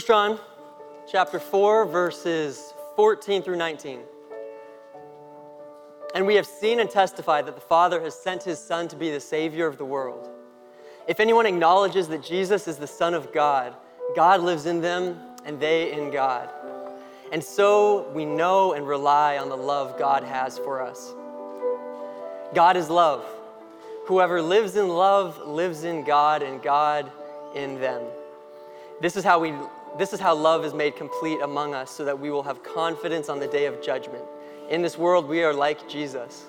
1 John chapter 4, verses 14 through 19. And we have seen and testified that the Father has sent his Son to be the Savior of the world. If anyone acknowledges that Jesus is the Son of God, God lives in them and they in God. And so we know and rely on the love God has for us. God is love. Whoever lives in love lives in God and God in them. This is how we this is how love is made complete among us so that we will have confidence on the day of judgment. In this world we are like Jesus.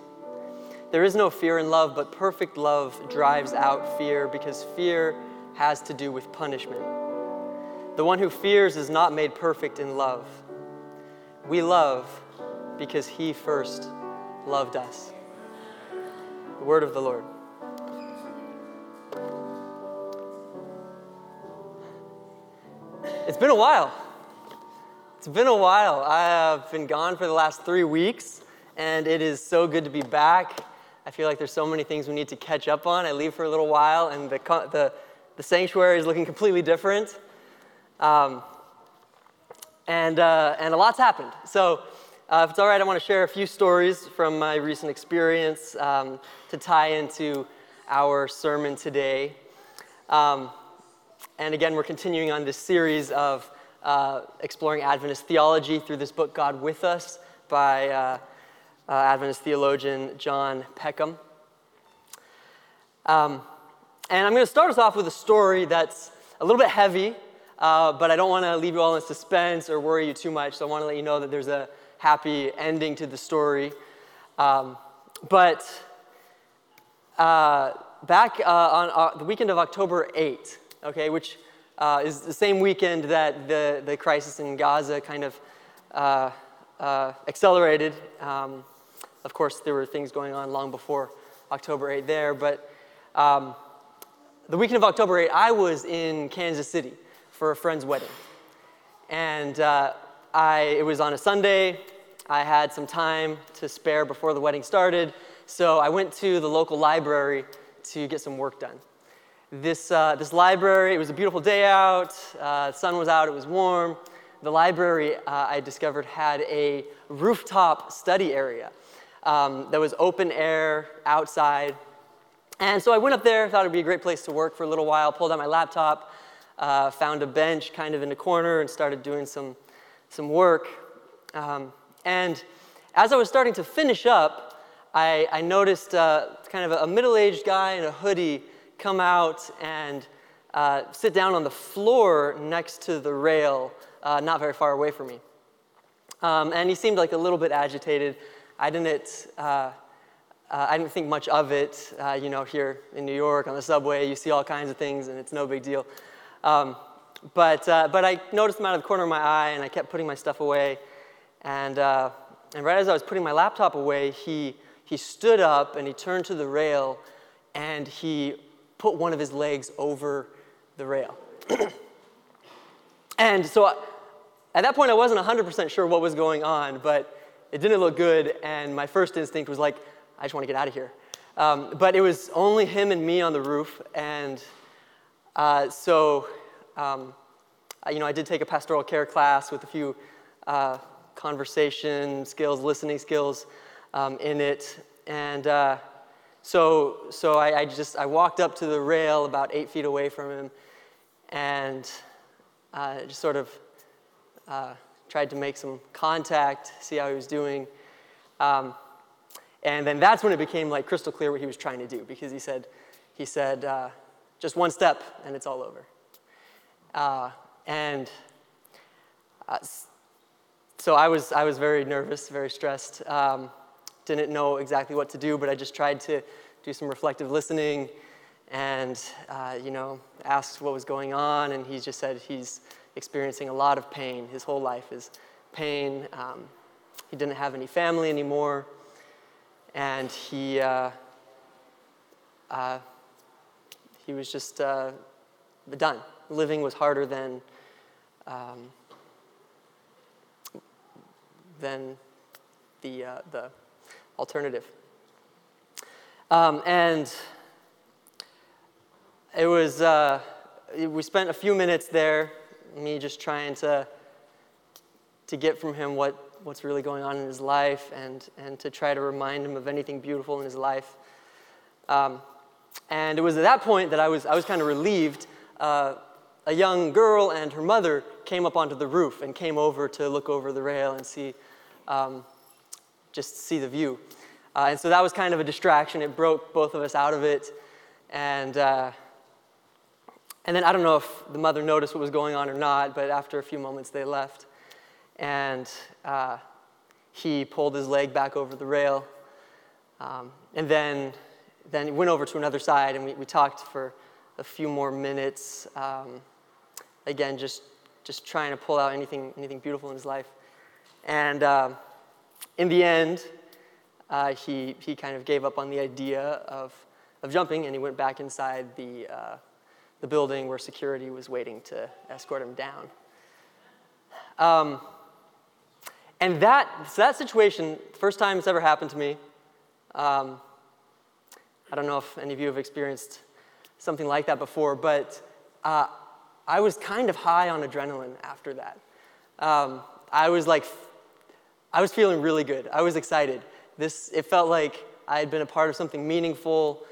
There is no fear in love, but perfect love drives out fear because fear has to do with punishment. The one who fears is not made perfect in love. We love because he first loved us. The word of the Lord. It's been a while. It's been a while. I have been gone for the last three weeks, and it is so good to be back. I feel like there's so many things we need to catch up on. I leave for a little while, and the, the, the sanctuary is looking completely different. Um, and, uh, and a lot's happened. So, uh, if it's all right, I want to share a few stories from my recent experience um, to tie into our sermon today. Um, and again, we're continuing on this series of uh, exploring Adventist theology through this book, God with Us, by uh, uh, Adventist theologian John Peckham. Um, and I'm going to start us off with a story that's a little bit heavy, uh, but I don't want to leave you all in suspense or worry you too much. So I want to let you know that there's a happy ending to the story. Um, but uh, back uh, on the weekend of October 8th, okay, which uh, is the same weekend that the, the crisis in Gaza kind of uh, accelerated. Um, of course, there were things going on long before October 8th there, but um, the weekend of October 8th, I was in Kansas City for a friend's wedding. And uh, I, it was on a Sunday. I had some time to spare before the wedding started. So I went to the local library to get some work done. This, uh, this library, it was a beautiful day out, uh, the sun was out, it was warm. The library, uh, I discovered, had a rooftop study area um, that was open air outside. And so I went up there, thought it'd be a great place to work for a little while, pulled out my laptop, uh, found a bench kind of in the corner and started doing some, some work. Um, and as I was starting to finish up, I, I noticed uh, kind of a, a middle aged guy in a hoodie come out and uh, sit down on the floor next to the rail, uh, not very far away from me. Um, and he seemed like a little bit agitated. I didn't, uh, uh, I didn't think much of it. Uh, you know, here in New York on the subway, you see all kinds of things and it's no big deal. Um, but, uh, but I noticed him out of the corner of my eye and I kept putting my stuff away. And, and right as I was putting my laptop away, he, he stood up and he turned to the rail and he put one of his legs over the rail. and so I, at that point, I wasn't 100% sure what was going on, but it didn't look good. And my first instinct was like, I just want to get out of here. Um, but it was only him and me on the roof. And uh, so, um, you know, I did take a pastoral care class with a few uh, conversation skills, listening skills um, in it. And uh, so, so I, I, just I walked up to the rail about eight feet away from him, and uh, just sort of uh, tried to make some contact, see how he was doing. Um, and then that's when it became like crystal clear what he was trying to do, because he said, he said uh, just one step and it's all over. Uh, and uh, so I was, I was very nervous, very stressed. Um, didn't know exactly what to do, but I just tried to do some reflective listening and, uh, you know, asked what was going on. And he just said he's experiencing a lot of pain. His whole life is pain. Um, he didn't have any family anymore. And he, uh, uh, he was just uh, done. Living was harder than, um, than the, uh, the alternative. Um, and it was, uh, we spent a few minutes there me just trying to, to get from him what, what's really going on in his life and, and to try to remind him of anything beautiful in his life. Um, and it was at that point that I was, I was kind of relieved. Uh, a young girl and her mother came up onto the roof and came over to look over the rail and see, um, just see the view. Uh, and so that was kind of a distraction. It broke both of us out of it. And, uh, and then I don't know if the mother noticed what was going on or not, but after a few moments they left. And uh, he pulled his leg back over the rail. Um, and then, then he went over to another side and we, we talked for a few more minutes. Um, again, just, just trying to pull out anything, anything beautiful in his life. And uh, in the end, uh, he, he kind of gave up on the idea of, of jumping and he went back inside the, uh, the building where security was waiting to escort him down. Um, and that, so that situation, first time it's ever happened to me. Um, I don't know if any of you have experienced something like that before, but uh, I was kind of high on adrenaline after that. Um, I was like, I was feeling really good. I was excited. This, it felt like I had been a part of something meaningful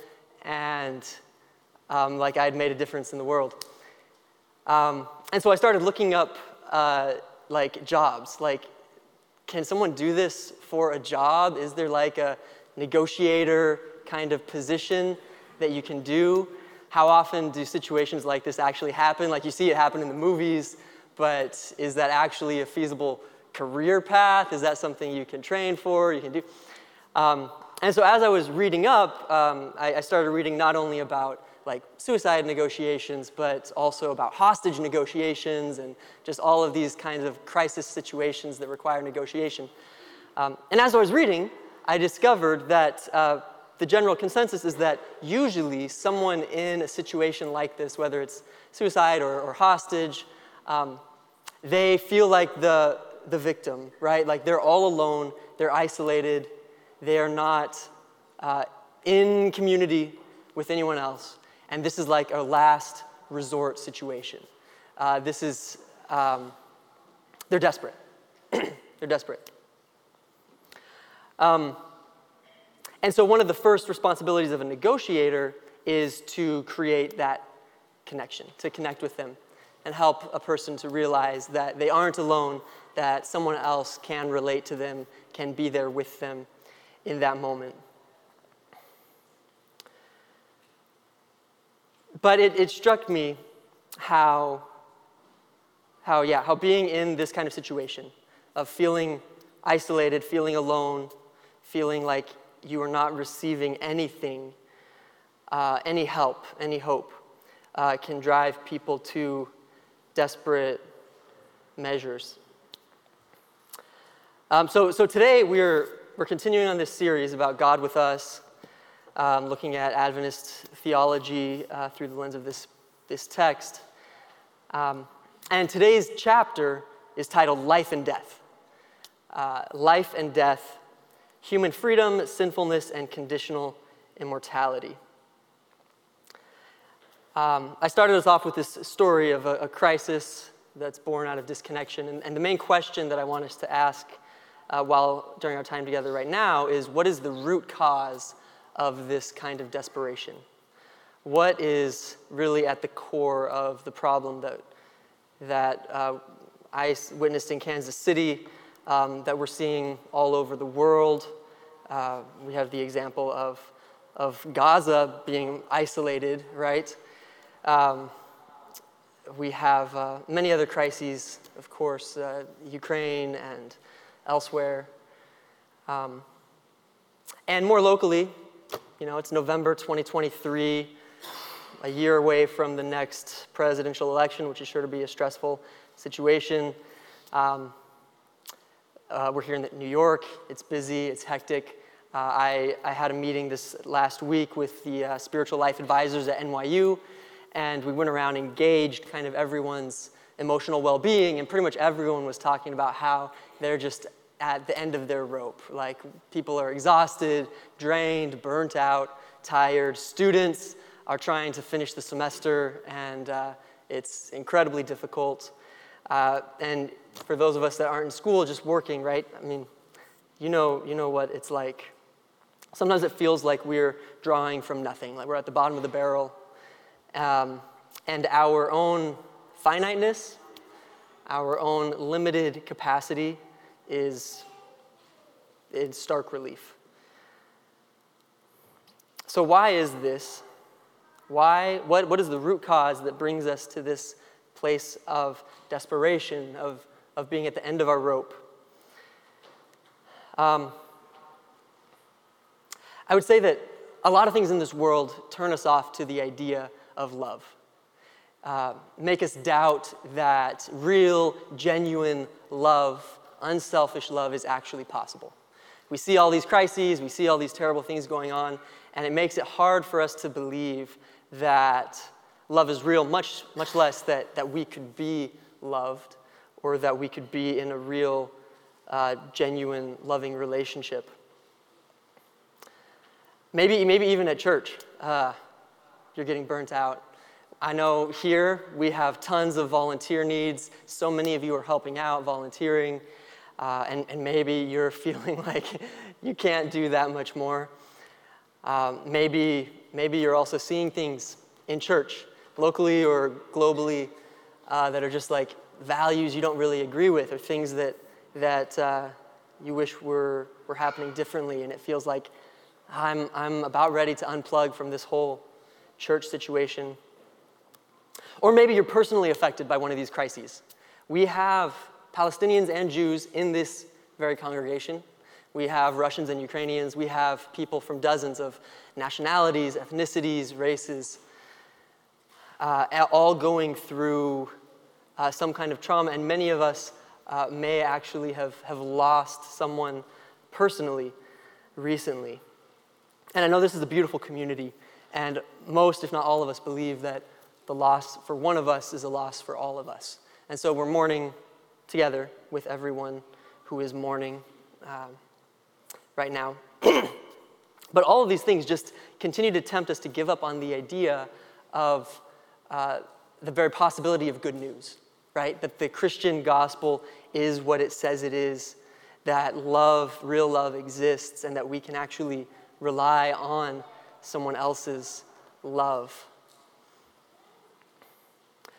and um, like I had made a difference in the world. Um, and so I started looking up uh, like jobs. Like, can someone do this for a job? Is there like a negotiator kind of position that you can do? how often do situations like this actually happen? Like you see it happen in the movies, but is that actually a feasible career path? Is that something you can train for, you can do? Um, and so as I was reading up, um, I, I started reading not only about like suicide negotiations, but also about hostage negotiations and just all of these kinds of crisis situations that require negotiation. Um, and as I was reading, I discovered that uh, the general consensus is that usually someone in a situation like this, whether it's suicide or, or hostage, um, they feel like the, the victim, right? Like they're all alone, they're isolated, they are not uh, in community with anyone else. And this is like a last resort situation. Uh, this is, um, they're desperate. they're desperate. Um, and so, one of the first responsibilities of a negotiator is to create that connection, to connect with them, and help a person to realize that they aren't alone, that someone else can relate to them, can be there with them in that moment. But it, it struck me how, how, yeah, how being in this kind of situation of feeling isolated, feeling alone, feeling like you are not receiving anything, uh, any help, any hope, uh, can drive people to desperate measures. Um, so, so today we're, we're continuing on this series about God with us, um, looking at Adventist theology uh, through the lens of this, this text. Um, and today's chapter is titled Life and Death. Uh, life and Death human freedom, sinfulness, and conditional immortality. Um, I started us off with this story of a, a crisis that's born out of disconnection. And, and, the main question that I want us to ask uh, while during our time together right now is what is the root cause of this kind of desperation? What is really at the core of the problem that, that uh, I witnessed in Kansas City um, that we're seeing all over the world. Uh, we have the example of, of Gaza being isolated, right? Um, we have uh, many other crises, of course, uh, Ukraine and elsewhere. Um, and more locally, you know, it's November 2023, a year away from the next presidential election, which is sure to be a stressful situation. Um, uh, we're here in New York. It's busy, it's hectic. Uh, I, I, had a meeting this last week with the uh, spiritual life advisors at NYU, and we went around engaged kind of everyone's emotional well being, and pretty much everyone was talking about how they're just at the end of their rope. Like people are exhausted, drained, burnt out, tired. Students are trying to finish the semester, and uh, it's incredibly difficult. Uh, and for those of us that aren't in school, just working, right? I mean, you know, you know what it's like. Sometimes it feels like we're drawing from nothing, like we're at the bottom of the barrel. Um, and our own finiteness, our own limited capacity is in stark relief. So, why is this? Why, what, what is the root cause that brings us to this place of desperation, of, of being at the end of our rope? Um, I would say that a lot of things in this world turn us off to the idea of love, uh, make us doubt that real, genuine love, unselfish love is actually possible. We see all these crises, we see all these terrible things going on, and it makes it hard for us to believe that love is real, much, much less that, that we could be loved or that we could be in a real, uh, genuine, loving relationship. Maybe, maybe even at church, uh, you're getting burnt out. I know here we have tons of volunteer needs. So many of you are helping out, volunteering, uh, and, and maybe you're feeling like you can't do that much more. Um, maybe, maybe you're also seeing things in church, locally or globally, uh, that are just like values you don't really agree with, or things that, that uh, you wish were, were happening differently, and it feels like I'm, I'm about ready to unplug from this whole church situation. Or maybe you're personally affected by one of these crises. We have Palestinians and Jews in this very congregation. We have Russians and Ukrainians. We have people from dozens of nationalities, ethnicities, races, uh, all going through uh, some kind of trauma. And many of us uh, may actually have, have lost someone personally recently. And I know this is a beautiful community, and most, if not all of us, believe that the loss for one of us is a loss for all of us. And so we're mourning together with everyone who is mourning. Um, right now. but all of these things just continue to tempt us to give up on the idea of uh, the very possibility of good news, right? That the Christian gospel is what it says it is, that love, real love exists, and that we can actually rely on someone else's love.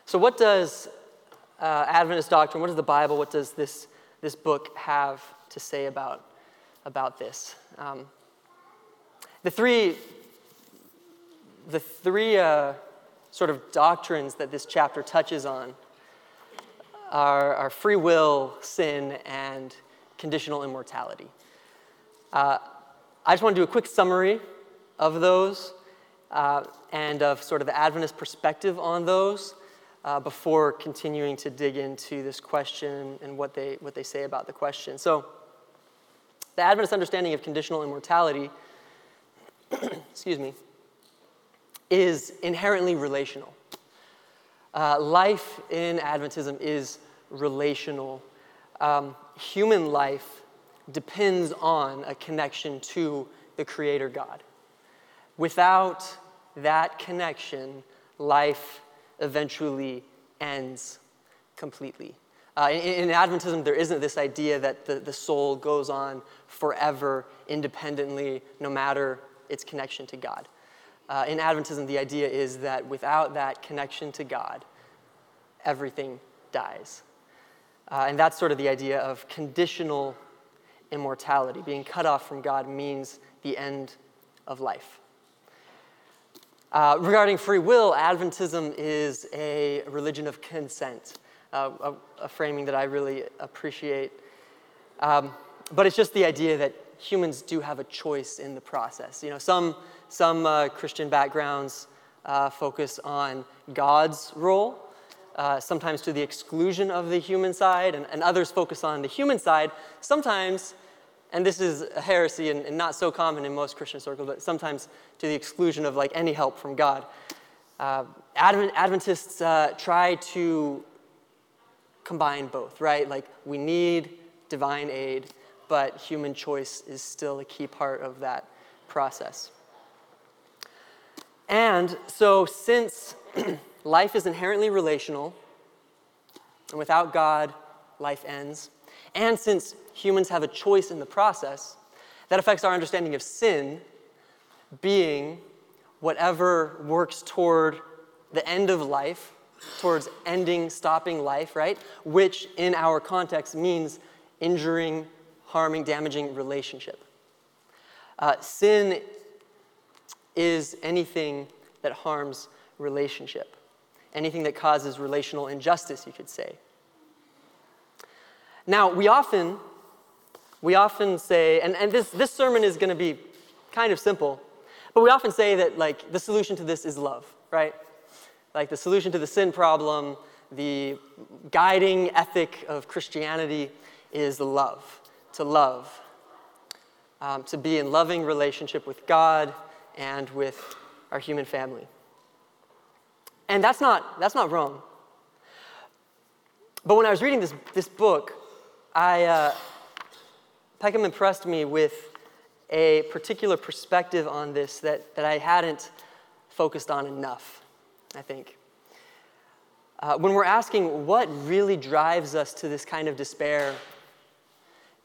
So, what does uh, Adventist doctrine, what does the Bible, what does this, this book have to say about about this. Um, the three, the three uh, sort of doctrines that this chapter touches on are, are free will, sin, and conditional immortality. Uh, I just want to do a quick summary of those uh, and of sort of the Adventist perspective on those uh, before continuing to dig into this question and what they, what they say about the question. So, the Adventist understanding of conditional immortality, excuse me, is inherently relational. Uh, life in Adventism is relational. Um, human life depends on a connection to the Creator God. Without that connection, life eventually ends completely. Uh, in, in, Adventism, there isn't this idea that the, the soul goes on forever, independently, no matter its connection to God. Uh, in Adventism, the idea is that without that connection to God, everything dies. Uh, and that's sort of the idea of conditional immortality. Being cut off from God means the end of life. Uh, regarding free will, Adventism is a religion of consent uh, a, a, framing that I really appreciate. Um, but it's just the idea that humans do have a choice in the process. You know, some, some uh, Christian backgrounds uh, focus on God's role, uh, sometimes to the exclusion of the human side, and, and, others focus on the human side, sometimes, and this is a heresy and, and not so common in most Christian circles, but sometimes to the exclusion of like any help from God. Uh, Advent, Adventists uh, try to combine both, right? Like we need divine aid, but human choice is still a key part of that process. And so, since life is inherently relational, And without God, life ends. And since humans have a choice in the process, that affects our understanding of sin being whatever works toward the end of life, towards ending, stopping life, right? Which in our context means injuring, harming, damaging relationship. Uh, sin is anything that harms relationship, anything that causes relational injustice, you could say. Now, we often, we often say, and, and this, this sermon is going to be kind of simple, but we often say that like the solution to this is love, right? Like the solution to the sin problem, the guiding ethic of Christianity is love, to love, um, to be in loving relationship with God and with our human family. And that's not, that's not wrong. But when I was reading this, this book, I, uh, Peckham impressed me with a particular perspective on this that, that I hadn't focused on enough, I think. Uh, when we're asking what really drives us to this kind of despair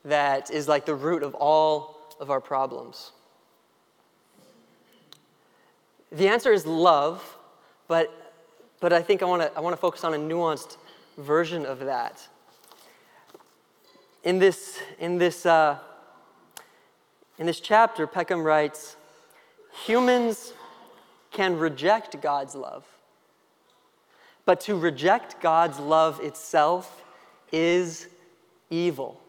that is like the root of all of our problems, the answer is love, but, but I think I want to I wanna focus on a nuanced version of that. In this, in this, uh, in this chapter, Peckham writes humans can reject God's love, but to reject God's love itself is evil.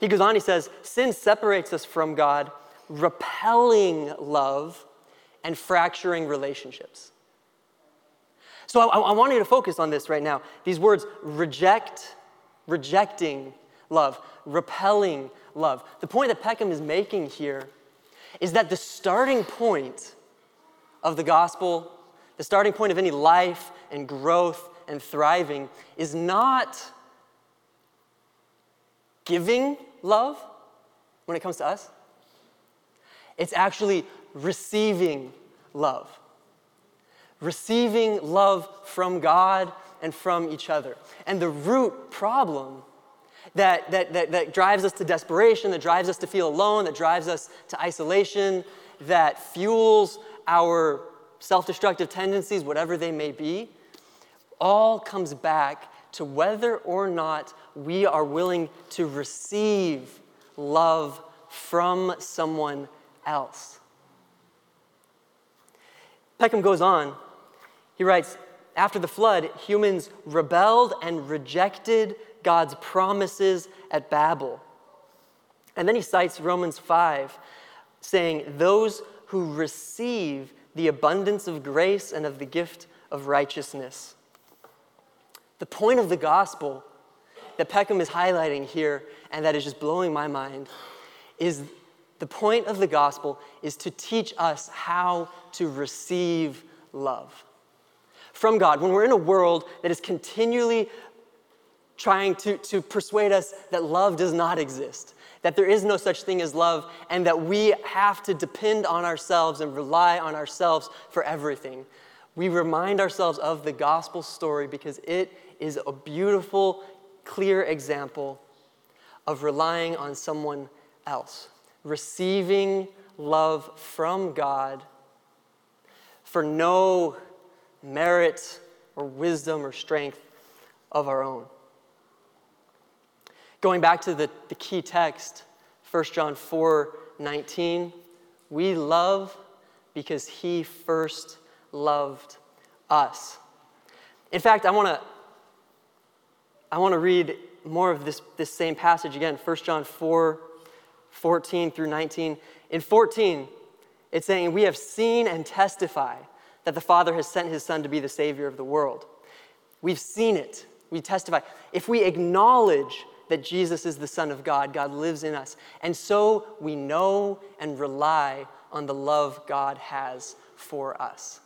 He goes on, he says, Sin separates us from God repelling love and fracturing relationships. So I, I, want you to focus on this right now. These words reject, rejecting love, repelling love. The point that Peckham is making here is that the starting point of the gospel, the starting point of any life and growth and thriving, is not giving love when it comes to us. It's actually receiving love. Receiving love from God and from each other. And the root problem that, that, that, that drives us to desperation, that drives us to feel alone, that drives us to isolation, that fuels our self destructive tendencies, whatever they may be, all comes back to whether or not we are willing to receive love from someone else. Peckham goes on. He writes After the flood, humans rebelled and rejected God's promises at Babel. And then he cites Romans 5, saying, Those who receive the abundance of grace and of the gift of righteousness. The point of the gospel that Peckham is highlighting here, and that is just blowing my mind, is the point of the gospel is to teach us how to receive love from God. When we're in a world that is continually trying to, to persuade us that love does not exist, that there is no such thing as love, and that we have to depend on ourselves and rely on ourselves for everything. We remind ourselves of the gospel story because it is a beautiful, clear example of relying on someone else receiving love from God for no merit or wisdom or strength of our own. Going back to the, the key text, 1 John 4 19, we love because he first loved us. In fact, I want to I want to read more of this, this same passage again, 1 John 4 14 through 19. In 14, it's saying, We have seen and testify that the Father has sent his Son to be the Savior of the world. We've seen it. We testify. If we acknowledge that Jesus is the Son of God, God lives in us. And so we know and rely on the love God has for us.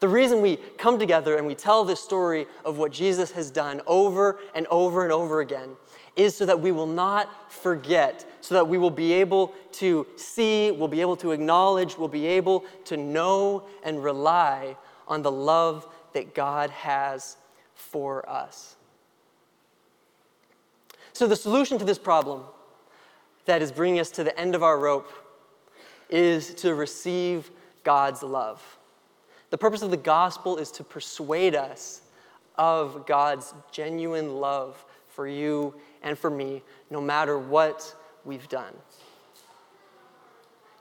The reason we come together and we tell this story of what Jesus has done over and over and over again is so that we will not forget, so that we will be able to see, we'll be able to acknowledge, we'll be able to know and rely on the love that God has for us. So, the solution to this problem that is bringing us to the end of our rope is to receive God's love. The purpose of the gospel is to persuade us of God's genuine love for you and for me, no matter what we've done.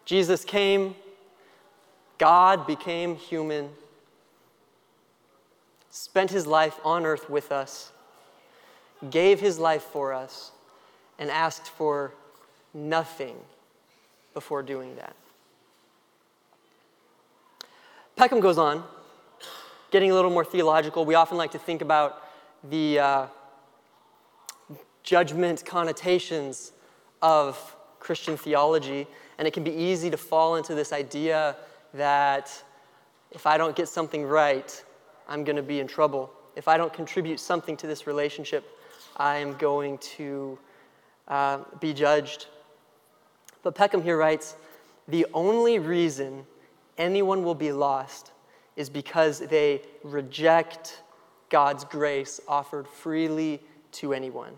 Jesus came, God became human, spent his life on earth with us, gave his life for us, and asked for nothing before doing that. Peckham goes on, getting a little more theological. We often like to think about the uh, judgment connotations of Christian theology, and it can be easy to fall into this idea that if I don't get something right, I'm going to be in trouble. If I don't contribute something to this relationship, I am going to uh, be judged. But Peckham here writes the only reason anyone will be lost is because they reject God's grace offered freely to anyone.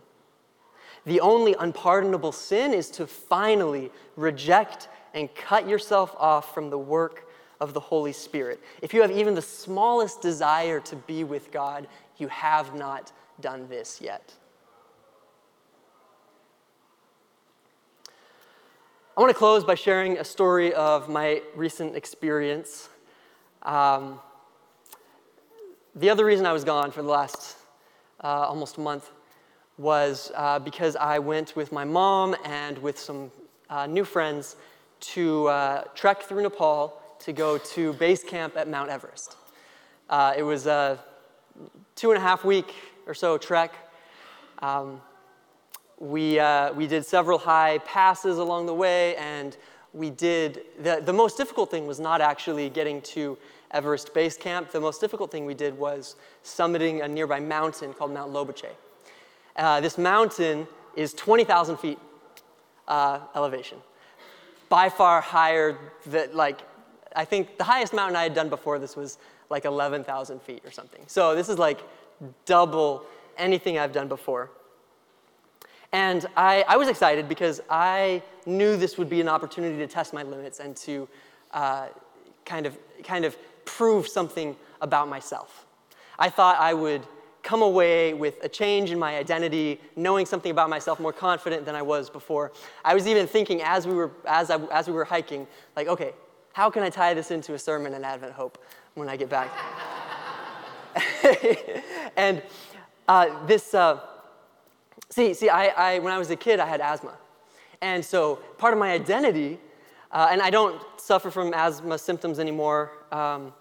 The only unpardonable sin is to finally reject and cut yourself off from the work of the Holy Spirit. If you have even the smallest desire to be with God, you have not done this yet. I want to close by sharing a story of my recent experience. Um, the other reason I was gone for the last uh, almost month was uh, because I went with my mom and with some uh, new friends to uh, trek through Nepal to go to base camp at Mount Everest. Uh, it was a two and a half week or so trek. Um, we, uh, we did several high passes along the way, and we did, the, the most difficult thing was not actually getting to Everest Base Camp. The most difficult thing we did was summiting a nearby mountain called Mount Lobuche. Uh, this mountain is 20,000 feet uh, elevation. By far higher than, like, I think the highest mountain I had done before this was like 11,000 feet or something. So this is like double anything I've done before. And I, I was excited because I knew this would be an opportunity to test my limits and to uh, kind, of, kind of prove something about myself. I thought I would come away with a change in my identity, knowing something about myself more confident than I was before. I was even thinking as we were, as I, as we were hiking, like, okay, how can I tie this into a sermon and Advent Hope when I get back? and uh, this, uh, See, see, I, I, when I was a kid, I had asthma. And so part of my identity, uh, and I don't suffer from asthma symptoms anymore, um,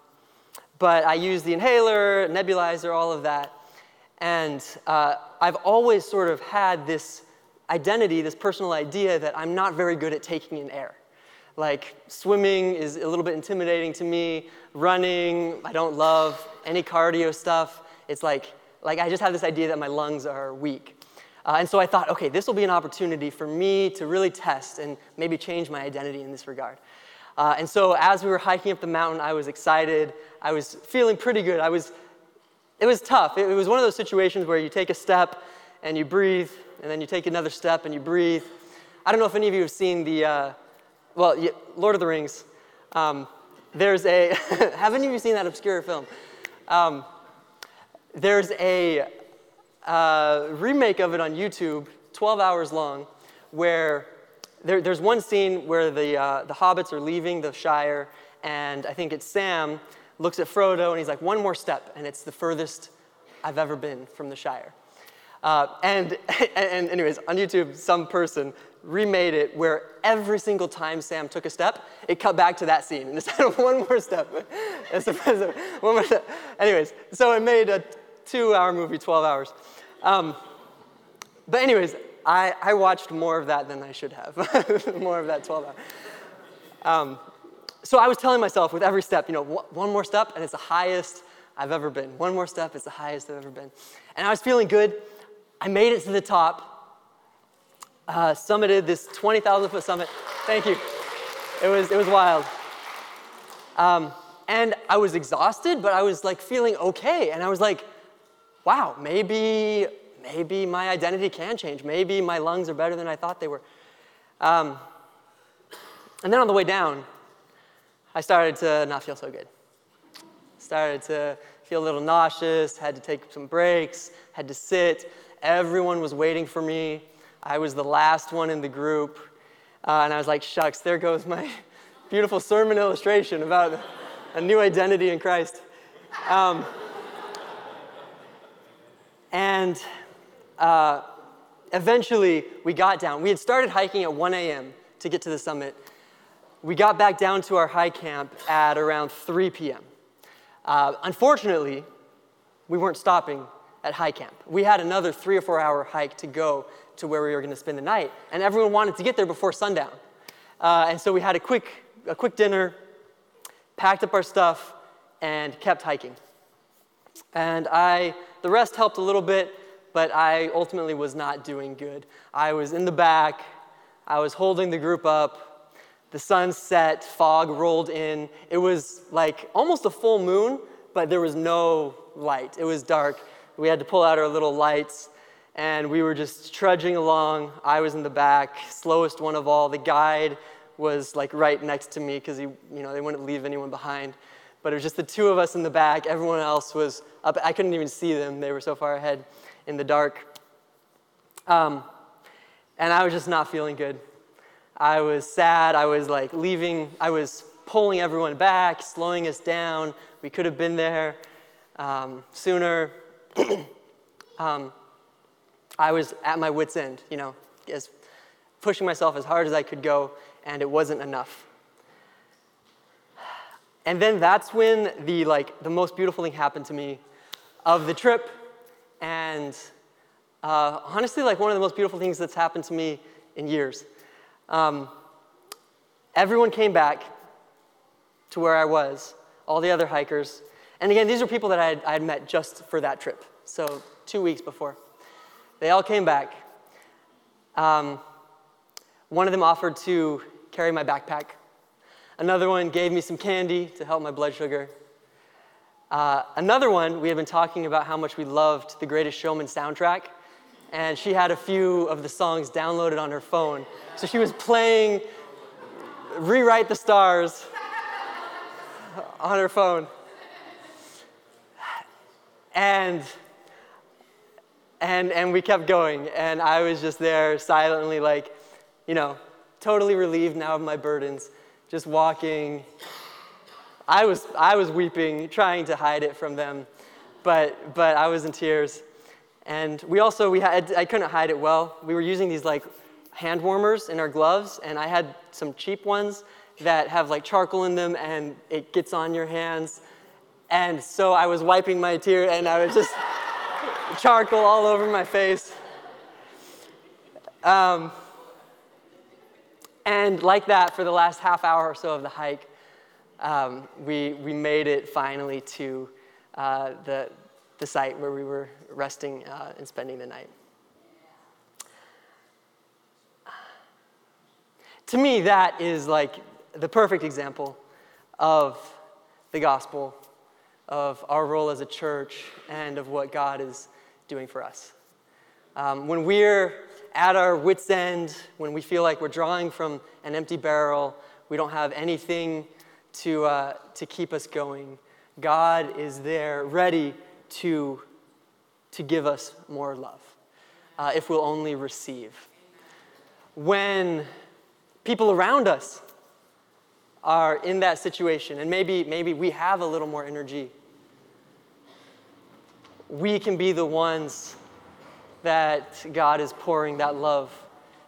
but I use the inhaler, nebulizer, all of that. And uh, I've always sort of had this identity, this personal idea that I'm not very good at taking in air. Like swimming is a little bit intimidating to me. Running, I don't love any cardio stuff. It's like, like I just have this idea that my lungs are weak. Uh, and so I thought, okay, this will be an opportunity for me to really test and maybe change my identity in this regard. Uh, and so as we were hiking up the mountain, I was excited. I was feeling pretty good. I was, it was tough. It, was one of those situations where you take a step and you breathe, and then you take another step and you breathe. I don't know if any of you have seen the, uh, well, Lord of the Rings. Um, there's a, haven't you seen that obscure film? Um, there's a uh, remake of it on YouTube, 12 hours long, where there, there's one scene where the, uh, the hobbits are leaving the Shire, and I think it's Sam looks at Frodo and he's like, one more step, and it's the furthest I've ever been from the Shire. Uh, and, and, anyways, on YouTube, some person remade it where every single time Sam took a step, it cut back to that scene. And instead of one more step, one more step. Anyways, so it made a two hour movie, 12 hours. Um, but, anyways, I, I watched more of that than I should have, more of that 12 hours. Um, so I was telling myself with every step, you know, one more step and it's the highest I've ever been. One more step, it's the highest I've ever been. And I was feeling good. I made it to the top, uh, summited this 20,000 foot summit. Thank you. It was, it was wild. Um, and I was exhausted, but I was like feeling okay. And I was like, wow, maybe, maybe my identity can change. Maybe my lungs are better than I thought they were. Um, and then on the way down, I started to not feel so good. Started to feel a little nauseous, had to take some breaks, had to sit. Everyone was waiting for me. I was the last one in the group. Uh, and I was like, shucks, there goes my beautiful sermon illustration about a new identity in Christ. Um, and uh, eventually, we got down. We had started hiking at 1 a.m. to get to the summit. We got back down to our high camp at around 3 p.m. Uh, unfortunately, we weren't stopping at high camp. We had another three or four hour hike to go to where we were going to spend the night, and everyone wanted to get there before sundown. Uh, and so we had a quick, a quick dinner, packed up our stuff, and kept hiking. And I, the rest helped a little bit, but I ultimately was not doing good. I was in the back, I was holding the group up, the sun set, fog rolled in. It was like almost a full moon, but there was no light. It was dark. We had to pull out our little lights, and we were just trudging along. I was in the back, slowest one of all. The guide was like right next to me because he, you know, they wouldn't leave anyone behind. But it was just the two of us in the back. Everyone else was up. I couldn't even see them. They were so far ahead in the dark. Um, and I was just not feeling good. I was sad. I was like leaving, I was pulling everyone back, slowing us down. We could have been there um, sooner. um, I was at my wits' end, you know, as pushing myself as hard as I could go, and it wasn't enough. And then that's when the like the most beautiful thing happened to me of the trip, and uh, honestly, like one of the most beautiful things that's happened to me in years. Um, everyone came back to where I was, all the other hikers. And again, these are people that I had, I had met just for that trip, so two weeks before. They all came back. Um, one of them offered to carry my backpack. Another one gave me some candy to help my blood sugar. Uh, another one, we had been talking about how much we loved the Greatest Showman soundtrack and she had a few of the songs downloaded on her phone. So she was playing Rewrite the Stars on her phone. And and and we kept going and I was just there silently like, you know, totally relieved now of my burdens, just walking. I was I was weeping, trying to hide it from them, but but I was in tears. And we also, we had, I couldn't hide it well. We were using these like hand warmers in our gloves, and I had some cheap ones that have like charcoal in them, and it gets on your hands. And so I was wiping my tear, and I was just charcoal all over my face. Um, and like that, for the last half hour or so of the hike, um, we, we made it finally to uh, the, the site where we were resting uh, and spending the night. To me, that is like the perfect example of the gospel, of our role as a church, and of what God is doing for us. Um, when we're at our wits' end, when we feel like we're drawing from an empty barrel, we don't have anything to, uh, to keep us going, God is there ready to, to give us more love uh, if we'll only receive. When people around us are in that situation, and maybe, maybe we have a little more energy, we can be the ones that God is pouring that love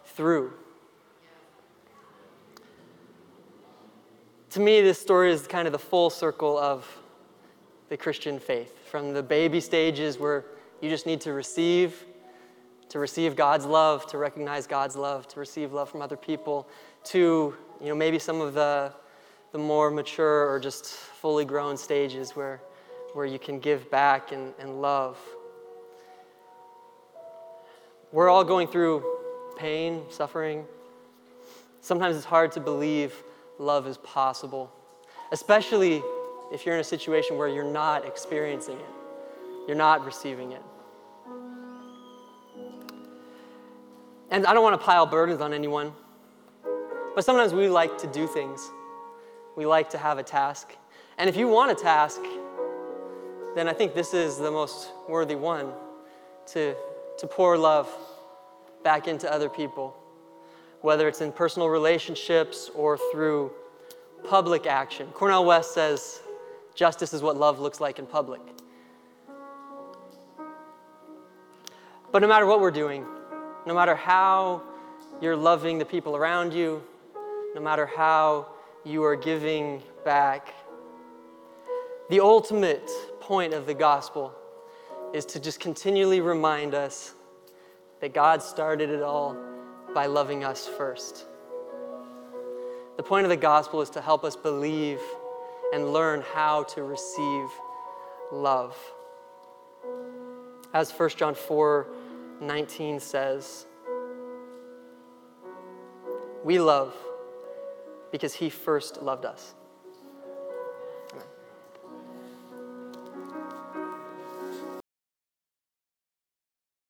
through. To me, this story is kind of the full circle of the Christian faith from the baby stages where you just need to receive, to receive God's love, to recognize God's love, to receive love from other people, to you know maybe some of the the more mature or just fully grown stages where where you can give back and, and love. We're all going through pain, suffering. Sometimes it's hard to believe love is possible, especially if you're in a situation where you're not experiencing it, you're not receiving it. And I don't want to pile burdens on anyone, but sometimes we like to do things. We like to have a task. And if you want a task, then I think this is the most worthy one to, to pour love back into other people, whether it's in personal relationships or through public action. Cornel West says justice is what love looks like in public. But no matter what we're doing, no matter how you're loving the people around you, no matter how you are giving back, the ultimate point of the gospel is to just continually remind us that God started it all by loving us first. The point of the gospel is to help us believe and learn how to receive love. As 1 John 4 19 says, We love because he first loved us.